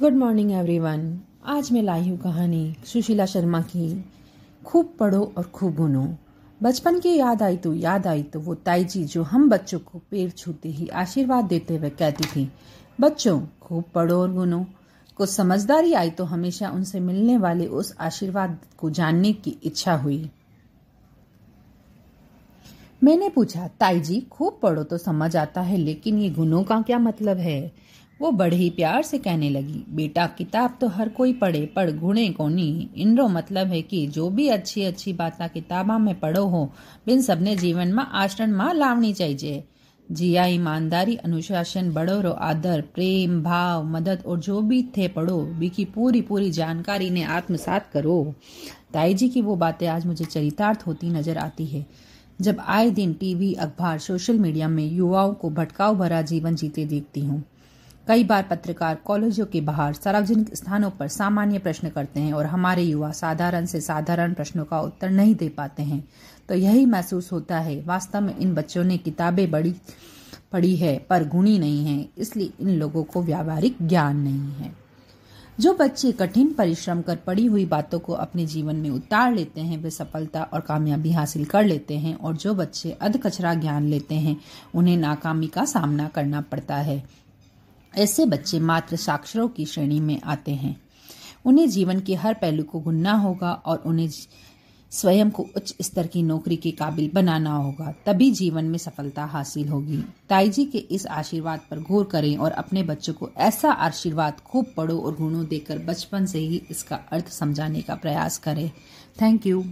Good morning everyone आज मैं लाई हूँ कहानी सुशीला शर्मा की खूब पढ़ो और खूब गुनो बचपन की याद आई तो याद आई तो वो ताई जी जो हम बच्चों को पेड़ छूते ही आशीर्वाद देते हुए कहती थी, बच्चों, खूब पढ़ो और गुनो कुछ समझदारी आई तो हमेशा उनसे मिलने वाले उस आशीर्वाद को जानने की इच्छा हुई। मैंने पूछा ताई जी खूब पढ़ो तो समझ आता है, लेकिन ये गुनों का क्या मतलब है? वो बड़े ही प्यार से कहने लगी, बेटा, किताब तो हर कोई पढ़े पढ़ गुणे को कोनी इनरो मतलब है कि जो भी अच्छी अच्छी बात किताबा में पढ़ो हो, बिन सबने जीवन में आचरण में लावनी चाहिए। जिया ईमानदारी, अनुशासन बड़ो रो आदर, प्रेम, भाव, मदद, और जो भी थे पढ़ो की पूरी पूरी जानकारी ने आत्मसात करो। ताई जी की वो बातें आज मुझे चरितार्थ होती नज़र आती है। जब आए दिन टीवी, अखबार, सोशल मीडिया में युवाओं को भटकाव भरा जीवन जीते देखती हूँ। कई बार पत्रकार कॉलेजों के बाहर सार्वजनिक स्थानों पर सामान्य प्रश्न करते हैं और हमारे युवा साधारण से साधारण प्रश्नों का उत्तर नहीं दे पाते हैं। तो यही महसूस होता है, वास्तव में इन बच्चों ने किताबें बड़ी, पढ़ी है पर गुणी नहीं है, इसलिए इन लोगों को व्यावहारिक ज्ञान नहीं है। जो बच्चे कठिन परिश्रम कर पड़ी हुई बातों को अपने जीवन में उतार लेते हैं, वे सफलता और कामयाबी हासिल कर लेते हैं और जो बच्चे अध कचरा ज्ञान लेते हैं, उन्हें नाकामी का सामना करना पड़ता है। ऐसे बच्चे मात्र साक्षरों की श्रेणी में आते हैं। उन्हें जीवन के हर पहलू को गुनना होगा और उन्हें स्वयं को उच्च स्तर की नौकरी के काबिल बनाना होगा, तभी जीवन में सफलता हासिल होगी। ताई जी के इस आशीर्वाद पर गौर करें और अपने बच्चों को ऐसा आशीर्वाद खूब पढ़ो और गुणों देकर बचपन से ही इसका अर्थ समझाने का प्रयास करें। Thank you.